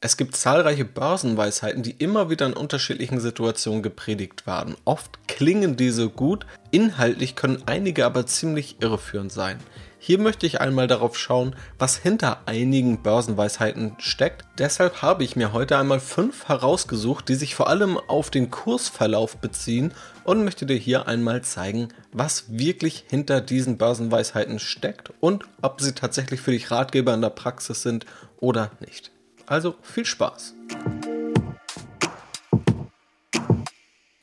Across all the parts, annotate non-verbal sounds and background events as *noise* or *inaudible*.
Es gibt zahlreiche Börsenweisheiten, die immer wieder in unterschiedlichen Situationen gepredigt werden. Oft klingen diese gut, inhaltlich können einige aber ziemlich irreführend sein. Hier möchte ich einmal darauf schauen, was hinter einigen Börsenweisheiten steckt. Deshalb habe ich mir heute einmal fünf herausgesucht, die sich vor allem auf den Kursverlauf beziehen und möchte dir hier einmal zeigen, was wirklich hinter diesen Börsenweisheiten steckt und ob sie tatsächlich für dich Ratgeber in der Praxis sind oder nicht. Also viel Spaß!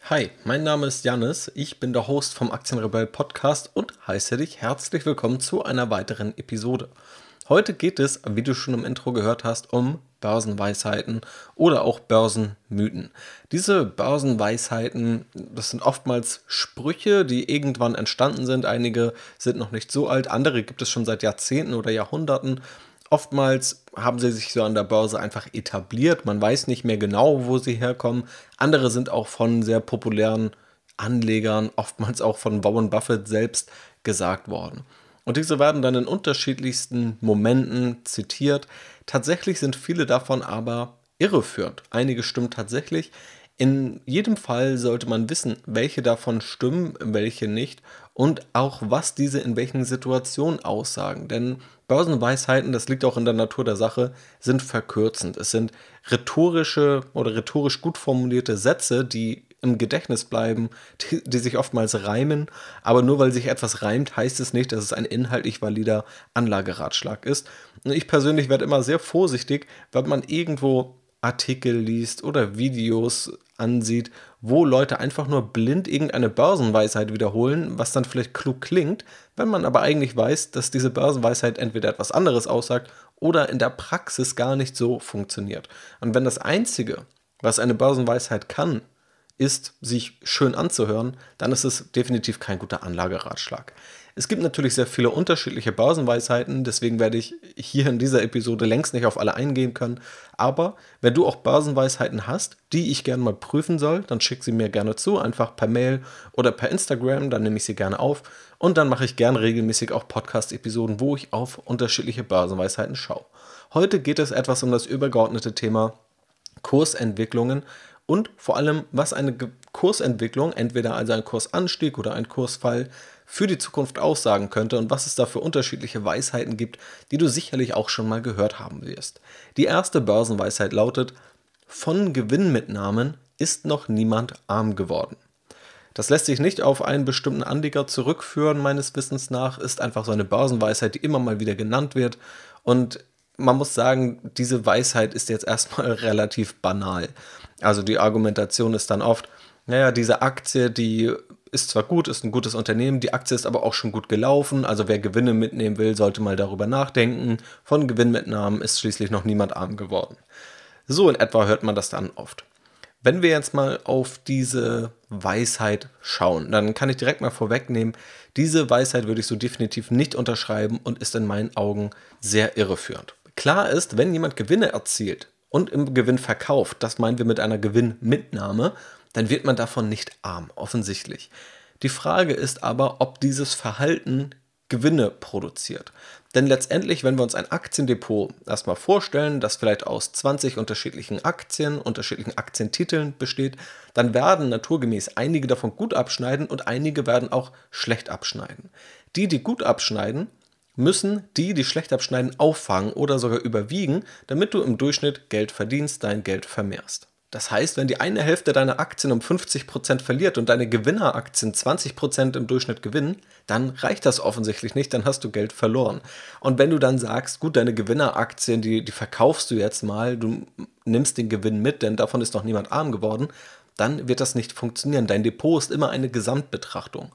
Hi, mein Name ist Janis, ich bin der Host vom Aktienrebell Podcast und heiße dich herzlich willkommen zu einer weiteren Episode. Heute geht es, wie du schon im Intro gehört hast, um Börsenweisheiten oder auch Börsenmythen. Diese Börsenweisheiten, das sind oftmals Sprüche, die irgendwann entstanden sind. Einige sind noch nicht so alt, andere gibt es schon seit Jahrzehnten oder Jahrhunderten. Oftmals haben sie sich so an der Börse einfach etabliert. Man weiß nicht mehr genau, wo sie herkommen. Andere sind auch von sehr populären Anlegern, oftmals auch von Warren Buffett selbst gesagt worden. Und diese werden dann in unterschiedlichsten Momenten zitiert. Tatsächlich sind viele davon aber irreführend. Einige stimmen tatsächlich. In jedem Fall sollte man wissen, welche davon stimmen, welche nicht und auch was diese in welchen Situationen aussagen. Denn Börsenweisheiten, das liegt auch in der Natur der Sache, sind verkürzend. Es sind rhetorische oder rhetorisch gut formulierte Sätze, die im Gedächtnis bleiben, die, die, sich oftmals reimen. Aber nur weil sich etwas reimt, heißt es nicht, dass es ein inhaltlich valider Anlageratschlag ist. Und ich persönlich werde immer sehr vorsichtig, wenn man irgendwo Artikel liest oder Videos ansieht, wo Leute einfach nur blind irgendeine Börsenweisheit wiederholen, was dann vielleicht klug klingt, wenn man aber eigentlich weiß, dass diese Börsenweisheit entweder etwas anderes aussagt oder in der Praxis gar nicht so funktioniert. Und wenn das Einzige, was eine Börsenweisheit kann, ist, sich schön anzuhören, dann ist es definitiv kein guter Anlageratschlag. Es gibt natürlich sehr viele unterschiedliche Börsenweisheiten, deswegen werde ich hier in dieser Episode längst nicht auf alle eingehen können. Aber wenn du auch Börsenweisheiten hast, die ich gerne mal prüfen soll, dann schick sie mir gerne zu, einfach per Mail oder per Instagram, dann nehme ich sie gerne auf und dann mache ich gerne regelmäßig auch Podcast-Episoden, wo ich auf unterschiedliche Börsenweisheiten schaue. Heute geht es etwas um das übergeordnete Thema Kursentwicklungen und vor allem, was eine Kursentwicklung, entweder also ein Kursanstieg oder ein Kursfall, für die Zukunft aussagen könnte und was es da für unterschiedliche Weisheiten gibt, die du sicherlich auch schon mal gehört haben wirst. Die erste Börsenweisheit lautet, von Gewinnmitnahmen ist noch niemand arm geworden. Das lässt sich nicht auf einen bestimmten Anleger zurückführen, meines Wissens nach, ist einfach so eine Börsenweisheit, die immer mal wieder genannt wird. Und man muss sagen, diese Weisheit ist jetzt erstmal *laughs* relativ banal. Also die Argumentation ist dann oft, naja, diese Aktie, die ist zwar gut, ist ein gutes Unternehmen, die Aktie ist aber auch schon gut gelaufen, also wer Gewinne mitnehmen will, sollte mal darüber nachdenken. Von Gewinnmitnahmen ist schließlich noch niemand arm geworden. So in etwa hört man das dann oft. Wenn wir jetzt mal auf diese Weisheit schauen, dann kann ich direkt mal vorwegnehmen, diese Weisheit würde ich so definitiv nicht unterschreiben und ist in meinen Augen sehr irreführend. Klar ist, wenn jemand Gewinne erzielt und im Gewinn verkauft, das meinen wir mit einer Gewinnmitnahme, dann wird man davon nicht arm, offensichtlich. Die Frage ist aber, ob dieses Verhalten Gewinne produziert. Denn letztendlich, wenn wir uns ein Aktiendepot erstmal vorstellen, das vielleicht aus 20 unterschiedlichen Aktien, unterschiedlichen Aktientiteln besteht, dann werden naturgemäß einige davon gut abschneiden und einige werden auch schlecht abschneiden. Die, die gut abschneiden, müssen die, die schlecht abschneiden, auffangen oder sogar überwiegen, damit du im Durchschnitt Geld verdienst, dein Geld vermehrst. Das heißt, wenn die eine Hälfte deiner Aktien um 50% verliert und deine Gewinneraktien 20% im Durchschnitt gewinnen, dann reicht das offensichtlich nicht, dann hast du Geld verloren. Und wenn du dann sagst, gut, deine Gewinneraktien, die, die verkaufst du jetzt mal, du nimmst den Gewinn mit, denn davon ist noch niemand arm geworden, dann wird das nicht funktionieren. Dein Depot ist immer eine Gesamtbetrachtung.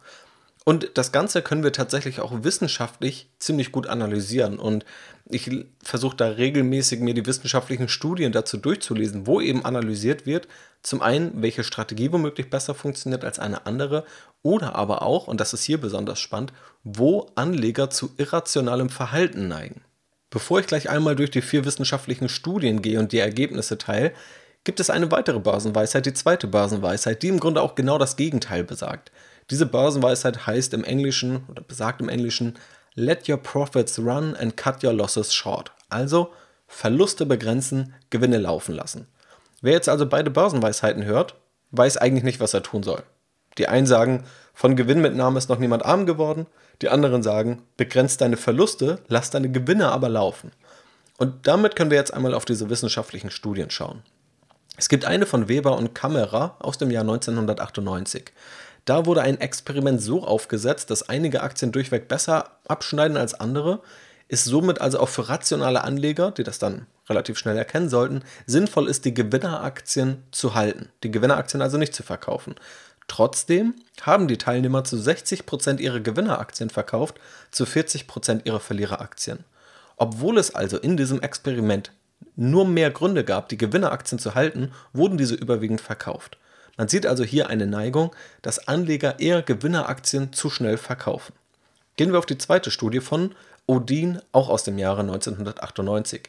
Und das Ganze können wir tatsächlich auch wissenschaftlich ziemlich gut analysieren. Und ich versuche da regelmäßig mir die wissenschaftlichen Studien dazu durchzulesen, wo eben analysiert wird, zum einen, welche Strategie womöglich besser funktioniert als eine andere, oder aber auch, und das ist hier besonders spannend, wo Anleger zu irrationalem Verhalten neigen. Bevor ich gleich einmal durch die vier wissenschaftlichen Studien gehe und die Ergebnisse teile, gibt es eine weitere Börsenweisheit, die zweite Börsenweisheit, die im Grunde auch genau das Gegenteil besagt. Diese Börsenweisheit heißt im Englischen oder besagt im Englischen, let your profits run and cut your losses short. Also Verluste begrenzen, Gewinne laufen lassen. Wer jetzt also beide Börsenweisheiten hört, weiß eigentlich nicht, was er tun soll. Die einen sagen, von Gewinnmitnahme ist noch niemand arm geworden, die anderen sagen, begrenzt deine Verluste, lass deine Gewinne aber laufen. Und damit können wir jetzt einmal auf diese wissenschaftlichen Studien schauen. Es gibt eine von Weber und Kammerer aus dem Jahr 1998. Da wurde ein Experiment so aufgesetzt, dass einige Aktien durchweg besser abschneiden als andere, ist somit also auch für rationale Anleger, die das dann relativ schnell erkennen sollten, sinnvoll ist, die Gewinneraktien zu halten, die Gewinneraktien also nicht zu verkaufen. Trotzdem haben die Teilnehmer zu 60% ihre Gewinneraktien verkauft, zu 40% ihre Verliereraktien. Obwohl es also in diesem Experiment nur mehr Gründe gab, die Gewinneraktien zu halten, wurden diese überwiegend verkauft. Man sieht also hier eine Neigung, dass Anleger eher Gewinneraktien zu schnell verkaufen. Gehen wir auf die zweite Studie von Odin, auch aus dem Jahre 1998.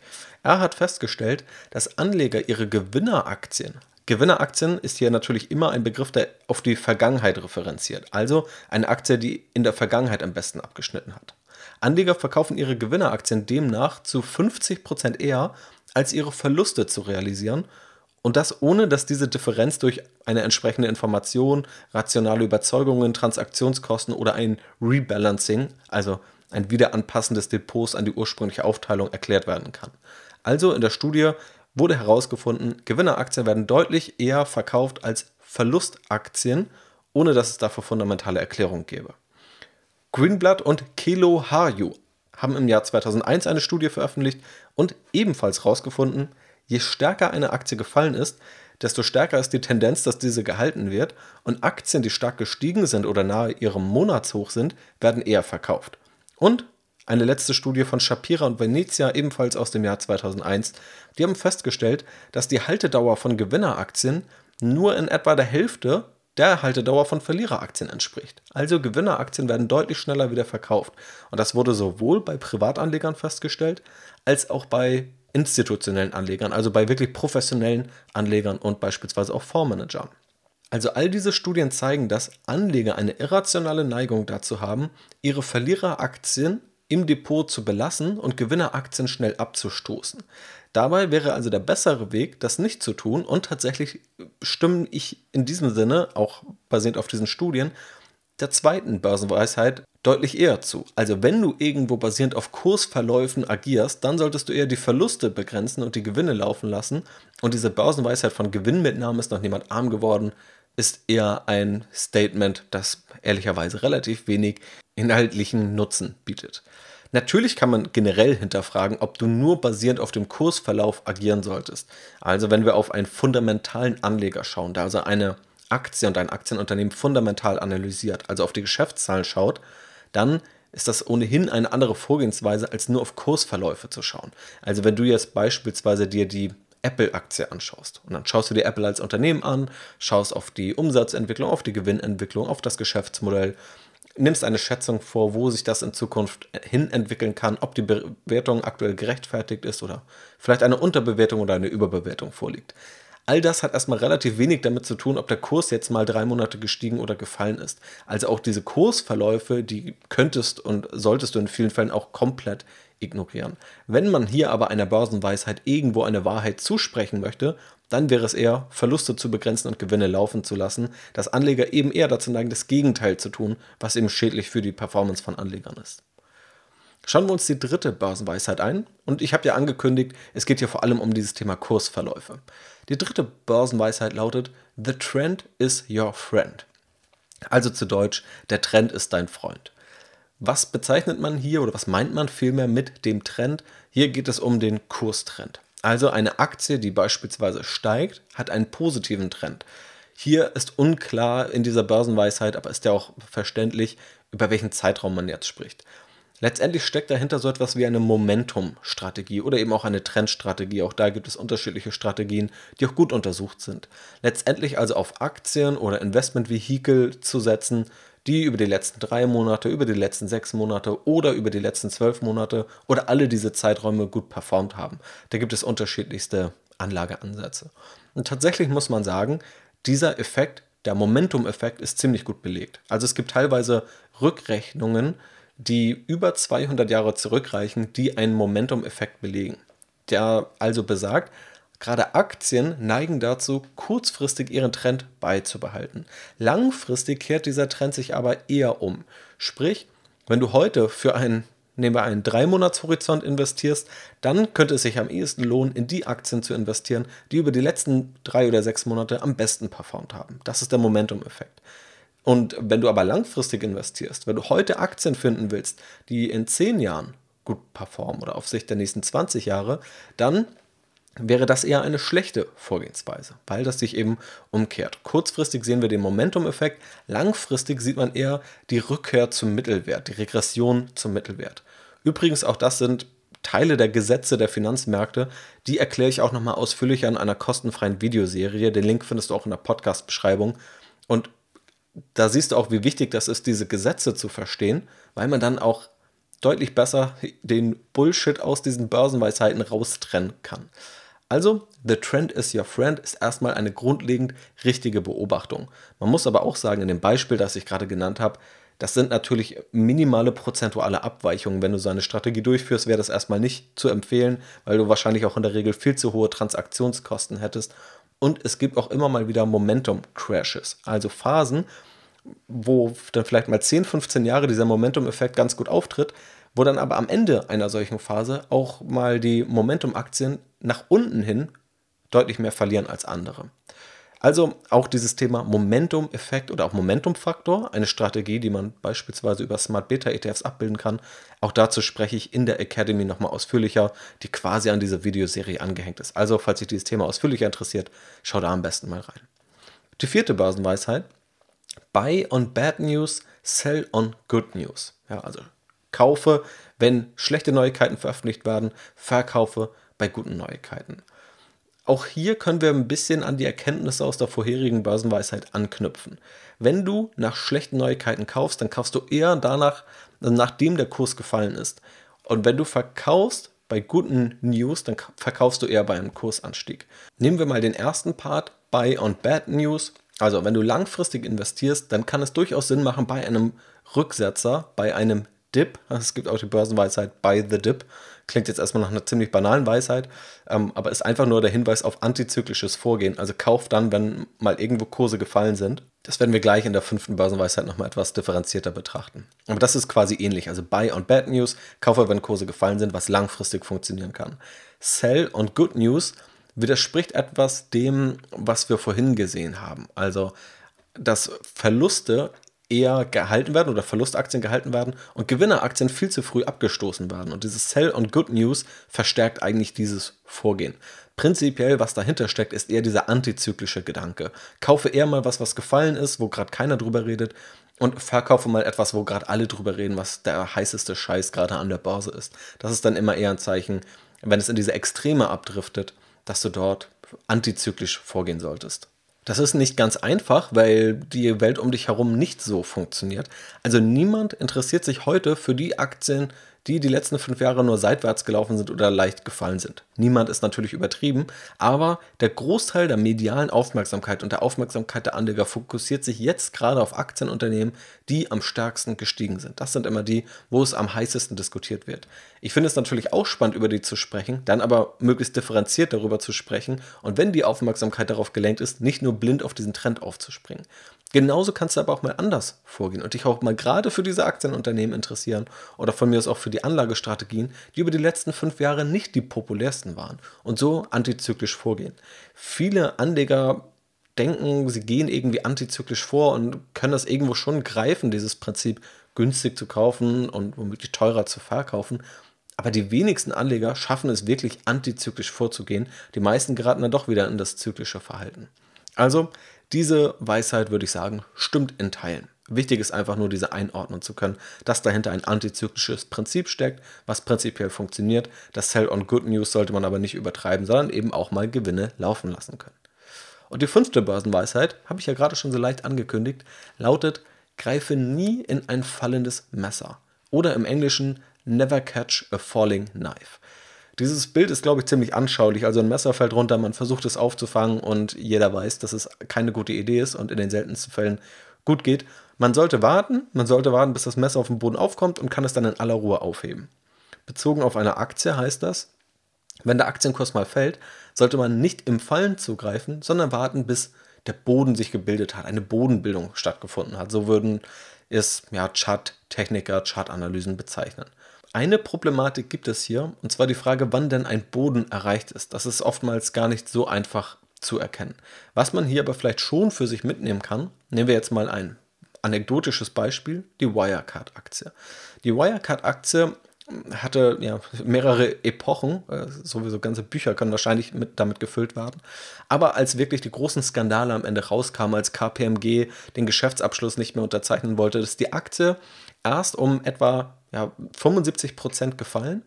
Er hat festgestellt, dass Anleger ihre Gewinneraktien, Gewinneraktien ist hier natürlich immer ein Begriff, der auf die Vergangenheit referenziert, also eine Aktie, die in der Vergangenheit am besten abgeschnitten hat. Anleger verkaufen ihre Gewinneraktien demnach zu 50% eher, als ihre Verluste zu realisieren und das ohne, dass diese Differenz durch eine entsprechende Information, rationale Überzeugungen, Transaktionskosten oder ein Rebalancing, also ein Wiederanpassen des Depots an die ursprüngliche Aufteilung erklärt werden kann. Also in der Studie wurde herausgefunden, Gewinneraktien werden deutlich eher verkauft als Verlustaktien, ohne dass es dafür fundamentale Erklärungen gäbe. Greenblatt und Kelo Harju haben im Jahr 2001 eine Studie veröffentlicht und ebenfalls herausgefunden, je stärker eine Aktie gefallen ist, desto stärker ist die Tendenz, dass diese gehalten wird und Aktien, die stark gestiegen sind oder nahe ihrem Monatshoch sind, werden eher verkauft. Und eine letzte Studie von Shapira und Venezia, ebenfalls aus dem Jahr 2001, die haben festgestellt, dass die Haltedauer von Gewinneraktien nur in etwa der Hälfte der Haltedauer von Verliereraktien entspricht. Also Gewinneraktien werden deutlich schneller wieder verkauft. Und das wurde sowohl bei Privatanlegern festgestellt, als auch bei institutionellen Anlegern, also bei wirklich professionellen Anlegern und beispielsweise auch Fondsmanagern. Also all diese Studien zeigen, dass Anleger eine irrationale Neigung dazu haben, ihre Verliereraktien im Depot zu belassen und Gewinneraktien schnell abzustoßen. Dabei wäre also der bessere Weg, das nicht zu tun und tatsächlich stimme ich in diesem Sinne, auch basierend auf diesen Studien, der zweiten Börsenweisheit deutlich eher zu. Also wenn du irgendwo basierend auf Kursverläufen agierst, dann solltest du eher die Verluste begrenzen und die Gewinne laufen lassen. Und diese Börsenweisheit von Gewinnmitnahme ist noch niemand arm geworden, ist eher ein Statement, das ehrlicherweise relativ wenig inhaltlichen Nutzen bietet. Natürlich kann man generell hinterfragen, ob du nur basierend auf dem Kursverlauf agieren solltest. Also wenn wir auf einen fundamentalen Anleger schauen, der also eine Aktie und ein Aktienunternehmen fundamental analysiert, also auf die Geschäftszahlen schaut, dann ist das ohnehin eine andere Vorgehensweise, als nur auf Kursverläufe zu schauen. Also wenn du jetzt beispielsweise dir die Apple-Aktie anschaust. Und dann schaust du dir Apple als Unternehmen an, schaust auf die Umsatzentwicklung, auf die Gewinnentwicklung, auf das Geschäftsmodell, nimmst eine Schätzung vor, wo sich das in Zukunft hin entwickeln kann, ob die Bewertung aktuell gerechtfertigt ist oder vielleicht eine Unterbewertung oder eine Überbewertung vorliegt. All das hat erstmal relativ wenig damit zu tun, ob der Kurs jetzt mal drei Monate gestiegen oder gefallen ist. Also auch diese Kursverläufe, die könntest und solltest du in vielen Fällen auch komplett ignorieren. Wenn man hier aber einer Börsenweisheit irgendwo eine Wahrheit zusprechen möchte, dann wäre es eher, Verluste zu begrenzen und Gewinne laufen zu lassen, dass Anleger eben eher dazu neigen, das Gegenteil zu tun, was eben schädlich für die Performance von Anlegern ist. Schauen wir uns die dritte Börsenweisheit ein. Und ich habe ja angekündigt, es geht hier vor allem um dieses Thema Kursverläufe. Die dritte Börsenweisheit lautet, The Trend is your friend. Also zu Deutsch, der Trend ist dein Freund. Was bezeichnet man hier oder was meint man vielmehr mit dem Trend? Hier geht es um den Kurstrend. Also eine Aktie, die beispielsweise steigt, hat einen positiven Trend. Hier ist unklar in dieser Börsenweisheit, aber ist ja auch verständlich, über welchen Zeitraum man jetzt spricht. Letztendlich steckt dahinter so etwas wie eine Momentum-Strategie oder eben auch eine Trendstrategie. Auch da gibt es unterschiedliche Strategien, die auch gut untersucht sind. Letztendlich also auf Aktien oder Investmentvehikel zu setzen, die über die letzten drei Monate, über die letzten sechs Monate oder über die letzten zwölf Monate oder alle diese Zeiträume gut performt haben. Da gibt es unterschiedlichste Anlageansätze. Und tatsächlich muss man sagen, dieser Effekt, der Momentum-Effekt, ist ziemlich gut belegt. Also es gibt teilweise Rückrechnungen, die über 200 Jahre zurückreichen, die einen Momentum-Effekt belegen. der also besagt, Gerade Aktien neigen dazu, kurzfristig ihren Trend beizubehalten. Langfristig kehrt dieser Trend sich aber eher um. Sprich, wenn du heute für einen, nehmen wir einen Drei-Monats-Horizont investierst, dann könnte es sich am ehesten lohnen, in die Aktien zu investieren, die über die letzten drei oder sechs Monate am besten performt haben. Das ist der Momentum-Effekt. Und wenn du aber langfristig investierst, wenn du heute Aktien finden willst, die in zehn Jahren gut performen oder auf Sicht der nächsten 20 Jahre, dann wäre das eher eine schlechte Vorgehensweise, weil das sich eben umkehrt. Kurzfristig sehen wir den Momentum-Effekt, langfristig sieht man eher die Rückkehr zum Mittelwert, die Regression zum Mittelwert. Übrigens, auch das sind Teile der Gesetze der Finanzmärkte, die erkläre ich auch nochmal ausführlicher in einer kostenfreien Videoserie. Den Link findest du auch in der Podcast-Beschreibung. Und da siehst du auch, wie wichtig das ist, diese Gesetze zu verstehen, weil man dann auch deutlich besser den Bullshit aus diesen Börsenweisheiten raustrennen kann. Also, The Trend is Your Friend ist erstmal eine grundlegend richtige Beobachtung. Man muss aber auch sagen, in dem Beispiel, das ich gerade genannt habe, das sind natürlich minimale prozentuale Abweichungen. Wenn du so eine Strategie durchführst, wäre das erstmal nicht zu empfehlen, weil du wahrscheinlich auch in der Regel viel zu hohe Transaktionskosten hättest. Und es gibt auch immer mal wieder Momentum-Crashes, also Phasen, wo dann vielleicht mal 10, 15 Jahre dieser Momentum-Effekt ganz gut auftritt, wo dann aber am Ende einer solchen Phase auch mal die Momentum-Aktien nach unten hin deutlich mehr verlieren als andere. Also auch dieses Thema Momentum-Effekt oder auch Momentum-Faktor, eine Strategie, die man beispielsweise über Smart Beta ETFs abbilden kann. Auch dazu spreche ich in der Academy nochmal ausführlicher, die quasi an diese Videoserie angehängt ist. Also falls sich dieses Thema ausführlicher interessiert, schau da am besten mal rein. Die vierte Börsenweisheit, Buy on Bad News, Sell on Good News. Ja, also kaufe, wenn schlechte Neuigkeiten veröffentlicht werden, verkaufe bei guten Neuigkeiten. Auch hier können wir ein bisschen an die Erkenntnisse aus der vorherigen Börsenweisheit anknüpfen. Wenn du nach schlechten Neuigkeiten kaufst, dann kaufst du eher danach, nachdem der Kurs gefallen ist. Und wenn du verkaufst bei guten News, dann verkaufst du eher bei einem Kursanstieg. Nehmen wir mal den ersten Part, Buy on Bad News. Also, wenn du langfristig investierst, dann kann es durchaus Sinn machen, bei einem Rücksetzer, bei einem Dip, es gibt auch die Börsenweisheit Buy the Dip, klingt jetzt erstmal nach einer ziemlich banalen Weisheit, ähm, aber ist einfach nur der Hinweis auf antizyklisches Vorgehen. Also kauf dann, wenn mal irgendwo Kurse gefallen sind. Das werden wir gleich in der fünften Börsenweisheit nochmal etwas differenzierter betrachten. Aber das ist quasi ähnlich. Also Buy on Bad News, kaufe, wenn Kurse gefallen sind, was langfristig funktionieren kann. Sell on Good News widerspricht etwas dem, was wir vorhin gesehen haben. Also, dass Verluste eher gehalten werden oder Verlustaktien gehalten werden und Gewinneraktien viel zu früh abgestoßen werden. Und dieses Sell on Good News verstärkt eigentlich dieses Vorgehen. Prinzipiell, was dahinter steckt, ist eher dieser antizyklische Gedanke. Kaufe eher mal was, was gefallen ist, wo gerade keiner drüber redet, und verkaufe mal etwas, wo gerade alle drüber reden, was der heißeste Scheiß gerade an der Börse ist. Das ist dann immer eher ein Zeichen, wenn es in diese Extreme abdriftet, dass du dort antizyklisch vorgehen solltest. Das ist nicht ganz einfach, weil die Welt um dich herum nicht so funktioniert. Also niemand interessiert sich heute für die Aktien, die die letzten fünf Jahre nur seitwärts gelaufen sind oder leicht gefallen sind. Niemand ist natürlich übertrieben, aber der Großteil der medialen Aufmerksamkeit und der Aufmerksamkeit der Anleger fokussiert sich jetzt gerade auf Aktienunternehmen, die am stärksten gestiegen sind. Das sind immer die, wo es am heißesten diskutiert wird. Ich finde es natürlich auch spannend, über die zu sprechen, dann aber möglichst differenziert darüber zu sprechen und wenn die Aufmerksamkeit darauf gelenkt ist, nicht nur blind auf diesen Trend aufzuspringen. Genauso kannst du aber auch mal anders vorgehen und dich auch mal gerade für diese Aktienunternehmen interessieren oder von mir aus auch für die Anlagestrategien, die über die letzten fünf Jahre nicht die populärsten waren und so antizyklisch vorgehen. Viele Anleger denken, sie gehen irgendwie antizyklisch vor und können das irgendwo schon greifen, dieses Prinzip günstig zu kaufen und womöglich teurer zu verkaufen. Aber die wenigsten Anleger schaffen es wirklich antizyklisch vorzugehen. Die meisten geraten dann doch wieder in das zyklische Verhalten. Also diese Weisheit, würde ich sagen, stimmt in Teilen. Wichtig ist einfach nur, diese einordnen zu können, dass dahinter ein antizyklisches Prinzip steckt, was prinzipiell funktioniert. Das Sell on Good News sollte man aber nicht übertreiben, sondern eben auch mal Gewinne laufen lassen können. Und die fünfte Börsenweisheit, habe ich ja gerade schon so leicht angekündigt, lautet, greife nie in ein fallendes Messer. Oder im Englischen, never catch a falling knife. Dieses Bild ist, glaube ich, ziemlich anschaulich. Also ein Messer fällt runter, man versucht es aufzufangen und jeder weiß, dass es keine gute Idee ist und in den seltensten Fällen gut geht. Man sollte warten, man sollte warten, bis das Messer auf dem Boden aufkommt und kann es dann in aller Ruhe aufheben. Bezogen auf eine Aktie heißt das, Wenn der Aktienkurs mal fällt, sollte man nicht im Fallen zugreifen, sondern warten, bis der Boden sich gebildet hat, eine Bodenbildung stattgefunden hat. So würden es ja, Chart-Techniker, Chartanalysen bezeichnen. Eine Problematik gibt es hier, und zwar die Frage, wann denn ein Boden erreicht ist. Das ist oftmals gar nicht so einfach zu erkennen. Was man hier aber vielleicht schon für sich mitnehmen kann, nehmen wir jetzt mal ein anekdotisches Beispiel, die Wirecard-Aktie. Die Wirecard-Aktie hatte ja mehrere Epochen, äh, sowieso ganze Bücher können wahrscheinlich mit, damit gefüllt werden. Aber als wirklich die großen Skandale am Ende rauskamen, als KPMG den Geschäftsabschluss nicht mehr unterzeichnen wollte, ist die Aktie erst um etwa ja, 75 Prozent gefallen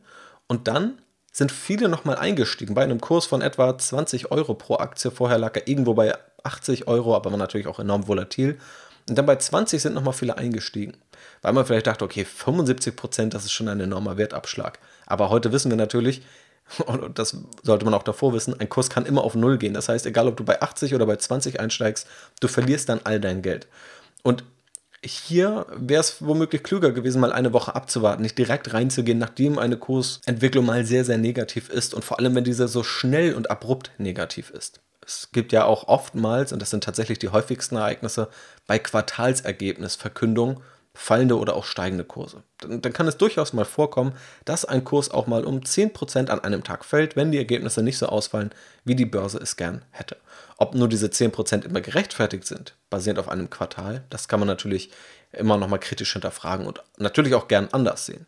und dann sind viele nochmal eingestiegen bei einem Kurs von etwa 20 Euro pro Aktie. Vorher lag er irgendwo bei 80 Euro, aber war natürlich auch enorm volatil. Und dann bei 20 sind nochmal viele eingestiegen. Weil man vielleicht dachte, okay, 75 Prozent, das ist schon ein enormer Wertabschlag. Aber heute wissen wir natürlich, *laughs* und das sollte man auch davor wissen, ein Kurs kann immer auf Null gehen. Das heißt, egal ob du bei 80 oder bei 20 einsteigst, du verlierst dann all dein Geld. Und hier wäre es womöglich klüger gewesen, mal eine Woche abzuwarten, nicht direkt reinzugehen, nachdem eine Kursentwicklung mal sehr, sehr negativ ist und vor allem, wenn diese so schnell und abrupt negativ ist. Es gibt ja auch oftmals, und das sind tatsächlich die häufigsten Ereignisse, bei Quartalsergebnisverkündung fallende oder auch steigende Kurse. Dann, dann, kann es durchaus mal vorkommen, dass ein Kurs auch mal um 10% an einem Tag fällt, wenn die Ergebnisse nicht so ausfallen, wie die Börse es gern hätte. Ob nur diese 10% immer gerechtfertigt sind, basierend auf einem Quartal, das kann man natürlich immer noch mal kritisch hinterfragen und natürlich auch gern anders sehen.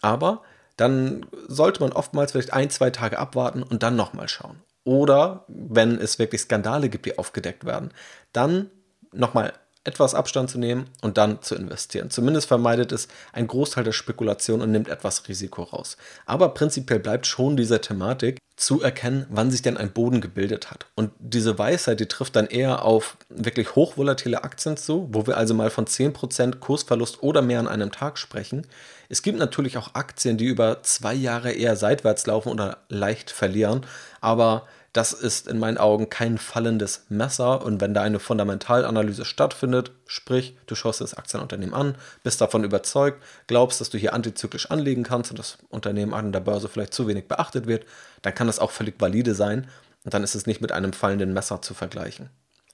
Aber dann sollte man oftmals vielleicht ein, zwei Tage abwarten und dann nochmal schauen. Oder wenn es wirklich Skandale gibt, die aufgedeckt werden, dann nochmal etwas Abstand zu nehmen und dann zu investieren. Zumindest vermeidet es einen Großteil der Spekulation und nimmt etwas Risiko raus. Aber prinzipiell bleibt schon diese Thematik zu erkennen, wann sich denn ein Boden gebildet hat. Und diese Weisheit, die trifft dann eher auf wirklich hochvolatile Aktien zu, wo wir also mal von 10% Kursverlust oder mehr an einem Tag sprechen. Es gibt natürlich auch Aktien, die über zwei Jahre eher seitwärts laufen oder leicht verlieren, aber das ist in meinen Augen kein fallendes Messer. Und wenn da eine Fundamentalanalyse stattfindet, sprich, du schaust das Aktienunternehmen an, bist davon überzeugt, glaubst, dass du hier antizyklisch anlegen kannst und das Unternehmen an der Börse vielleicht zu wenig beachtet wird, dann kann das auch völlig valide sein. Und dann ist es nicht mit einem fallenden Messer zu vergleichen.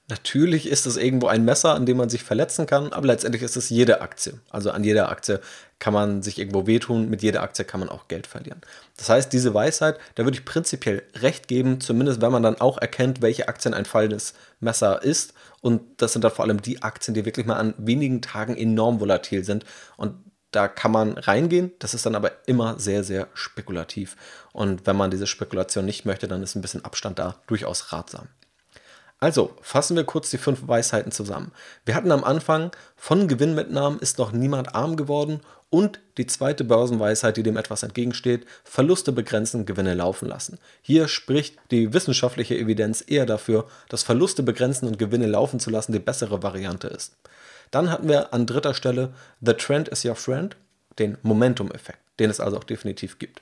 Natürlich ist es irgendwo ein Messer, an dem man sich verletzen kann, aber letztendlich ist es jede Aktie. Also an jeder Aktie kann man sich irgendwo wehtun, mit jeder Aktie kann man auch Geld verlieren. Das heißt, diese Weisheit, da würde ich prinzipiell recht geben, zumindest wenn man dann auch erkennt, welche Aktien ein fallendes Messer ist. Und das sind dann vor allem die Aktien, die wirklich mal an wenigen Tagen enorm volatil sind. Und da kann man reingehen, das ist dann aber immer sehr, sehr spekulativ. Und wenn man diese Spekulation nicht möchte, dann ist ein bisschen Abstand da durchaus ratsam. Also, fassen wir kurz die fünf Weisheiten zusammen. Wir hatten am Anfang, von Gewinnmitnahmen ist noch niemand arm geworden und die zweite Börsenweisheit, die dem etwas entgegensteht, Verluste begrenzen, Gewinne laufen lassen. Hier spricht die wissenschaftliche Evidenz eher dafür, dass Verluste begrenzen und Gewinne laufen zu lassen die bessere Variante ist. Dann hatten wir an dritter Stelle The Trend is Your Friend, den Momentum-Effekt, den es also auch definitiv gibt.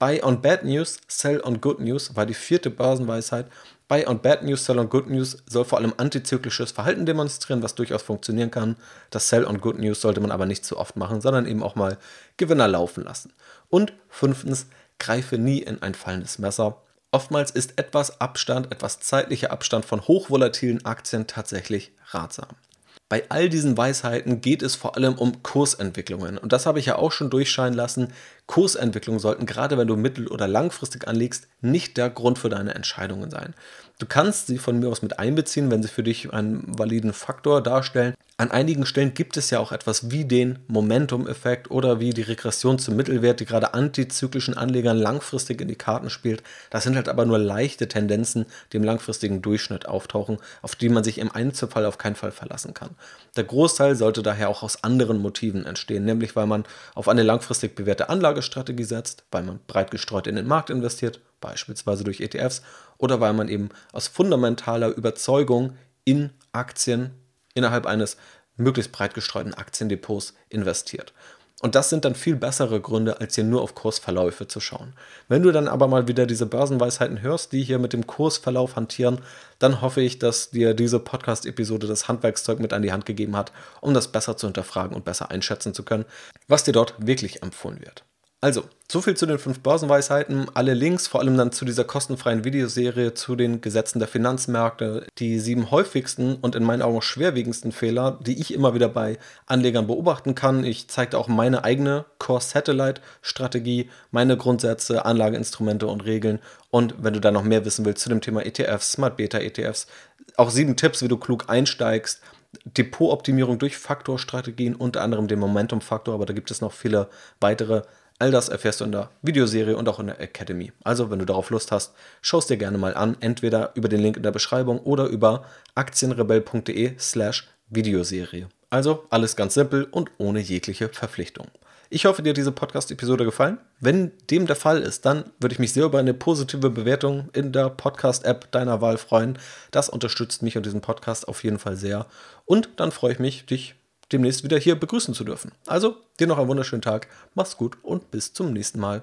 Buy on Bad News, Sell on Good News war die vierte Börsenweisheit Buy on Bad News, Sell on Good News soll vor allem antizyklisches Verhalten demonstrieren, was durchaus funktionieren kann. Das Sell on Good News sollte man aber nicht zu oft machen, sondern eben auch mal Gewinner laufen lassen. Und fünftens, greife nie in ein fallendes Messer. Oftmals ist etwas Abstand, etwas zeitlicher Abstand von hochvolatilen Aktien tatsächlich ratsam. Bei all diesen Weisheiten geht es vor allem um Kursentwicklungen. Und das habe ich ja auch schon durchscheinen lassen. Kursentwicklungen sollten, gerade wenn du mittel- oder langfristig anlegst, nicht der Grund für deine Entscheidungen sein. Du kannst sie von mir aus mit einbeziehen, wenn sie für dich einen validen Faktor darstellen. An einigen Stellen gibt es ja auch etwas wie den Momentum-Effekt oder wie die Regression zum Mittelwert, die gerade antizyklischen Anlegern langfristig in die Karten spielt. Das sind halt aber nur leichte Tendenzen, die im langfristigen Durchschnitt auftauchen, auf die man sich im Einzelfall auf keinen Fall verlassen kann. Der Großteil sollte daher auch aus anderen Motiven entstehen, nämlich weil man auf eine langfristig bewährte Anlagestrategie setzt, weil man breit gestreut in den Markt investiert, beispielsweise durch ETFs, oder weil man eben aus fundamentaler Überzeugung in Aktien innerhalb eines möglichst breit gestreuten Aktiendepots investiert. Und das sind dann viel bessere Gründe, als hier nur auf Kursverläufe zu schauen. Wenn du dann aber mal wieder diese Börsenweisheiten hörst, die hier mit dem Kursverlauf hantieren, dann hoffe ich, dass dir diese Podcast-Episode das Handwerkszeug mit an die Hand gegeben hat, um das besser zu hinterfragen und besser einschätzen zu können, was dir dort wirklich empfohlen wird. Also, so viel zu den fünf Börsenweisheiten. Alle Links, vor allem dann zu dieser kostenfreien Videoserie zu den Gesetzen der Finanzmärkte, die sieben häufigsten und in meinen Augen schwerwiegendsten Fehler, die ich immer wieder bei Anlegern beobachten kann. Ich zeigte auch meine eigene Core Satellite Strategie, meine Grundsätze, Anlageinstrumente und Regeln. Und wenn du da noch mehr wissen willst zu dem Thema ETFs, Smart Beta ETFs, auch sieben Tipps, wie du klug einsteigst. Depotoptimierung durch Faktorstrategien, unter anderem den Momentum-Faktor, aber da gibt es noch viele weitere All das erfährst du in der Videoserie und auch in der Academy. Also, wenn du darauf Lust hast, schau es dir gerne mal an, entweder über den Link in der Beschreibung oder über aktienrebell.de/slash Videoserie. Also alles ganz simpel und ohne jegliche Verpflichtung. Ich hoffe, dir diese Podcast-Episode gefallen. Wenn dem der Fall ist, dann würde ich mich sehr über eine positive Bewertung in der Podcast-App deiner Wahl freuen. Das unterstützt mich und diesen Podcast auf jeden Fall sehr. Und dann freue ich mich, dich demnächst wieder hier begrüßen zu dürfen. Also, dir noch einen wunderschönen Tag, mach's gut und bis zum nächsten Mal.